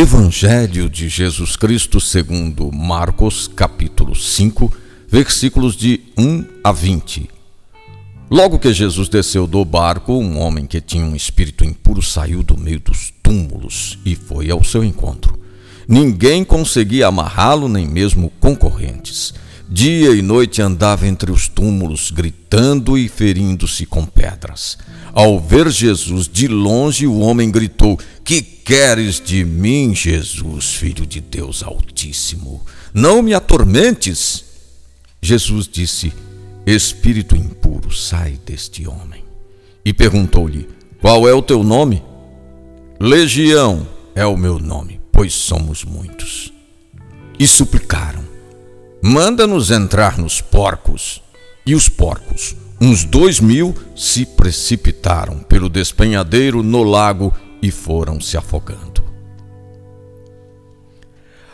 Evangelho de Jesus Cristo segundo Marcos, capítulo 5, versículos de 1 a 20. Logo que Jesus desceu do barco, um homem que tinha um espírito impuro saiu do meio dos túmulos e foi ao seu encontro. Ninguém conseguia amarrá-lo, nem mesmo concorrentes. Dia e noite andava entre os túmulos, gritando e ferindo-se com pedras. Ao ver Jesus de longe, o homem gritou: Que queres de mim, Jesus, filho de Deus Altíssimo? Não me atormentes. Jesus disse: Espírito impuro, sai deste homem. E perguntou-lhe: Qual é o teu nome? Legião é o meu nome, pois somos muitos. E suplicaram: Manda-nos entrar nos porcos. E os porcos, uns dois mil, se precipitaram pelo despenhadeiro no lago e foram se afogando.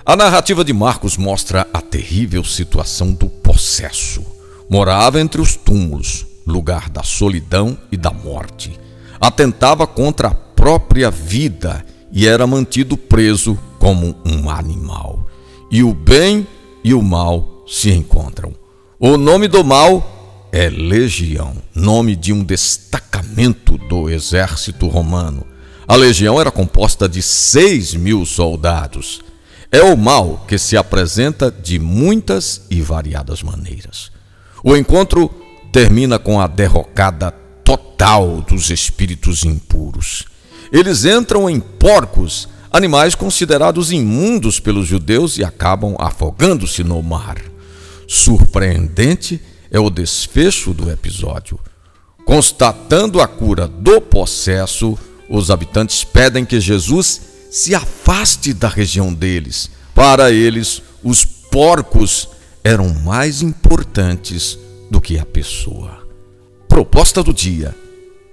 A narrativa de Marcos mostra a terrível situação do possesso. Morava entre os túmulos, lugar da solidão e da morte. Atentava contra a própria vida e era mantido preso como um animal. E o bem e o mal se encontram. O nome do mal é Legião, nome de um destacamento do exército romano. A legião era composta de seis mil soldados. É o mal que se apresenta de muitas e variadas maneiras. O encontro termina com a derrocada total dos espíritos impuros. Eles entram em porcos animais considerados imundos pelos judeus e acabam afogando-se no mar. Surpreendente é o desfecho do episódio. Constatando a cura do possesso, os habitantes pedem que Jesus se afaste da região deles. Para eles, os porcos eram mais importantes do que a pessoa. Proposta do dia: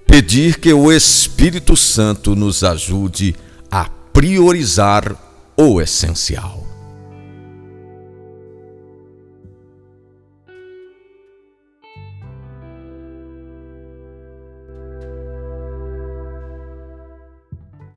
pedir que o Espírito Santo nos ajude priorizar o essencial.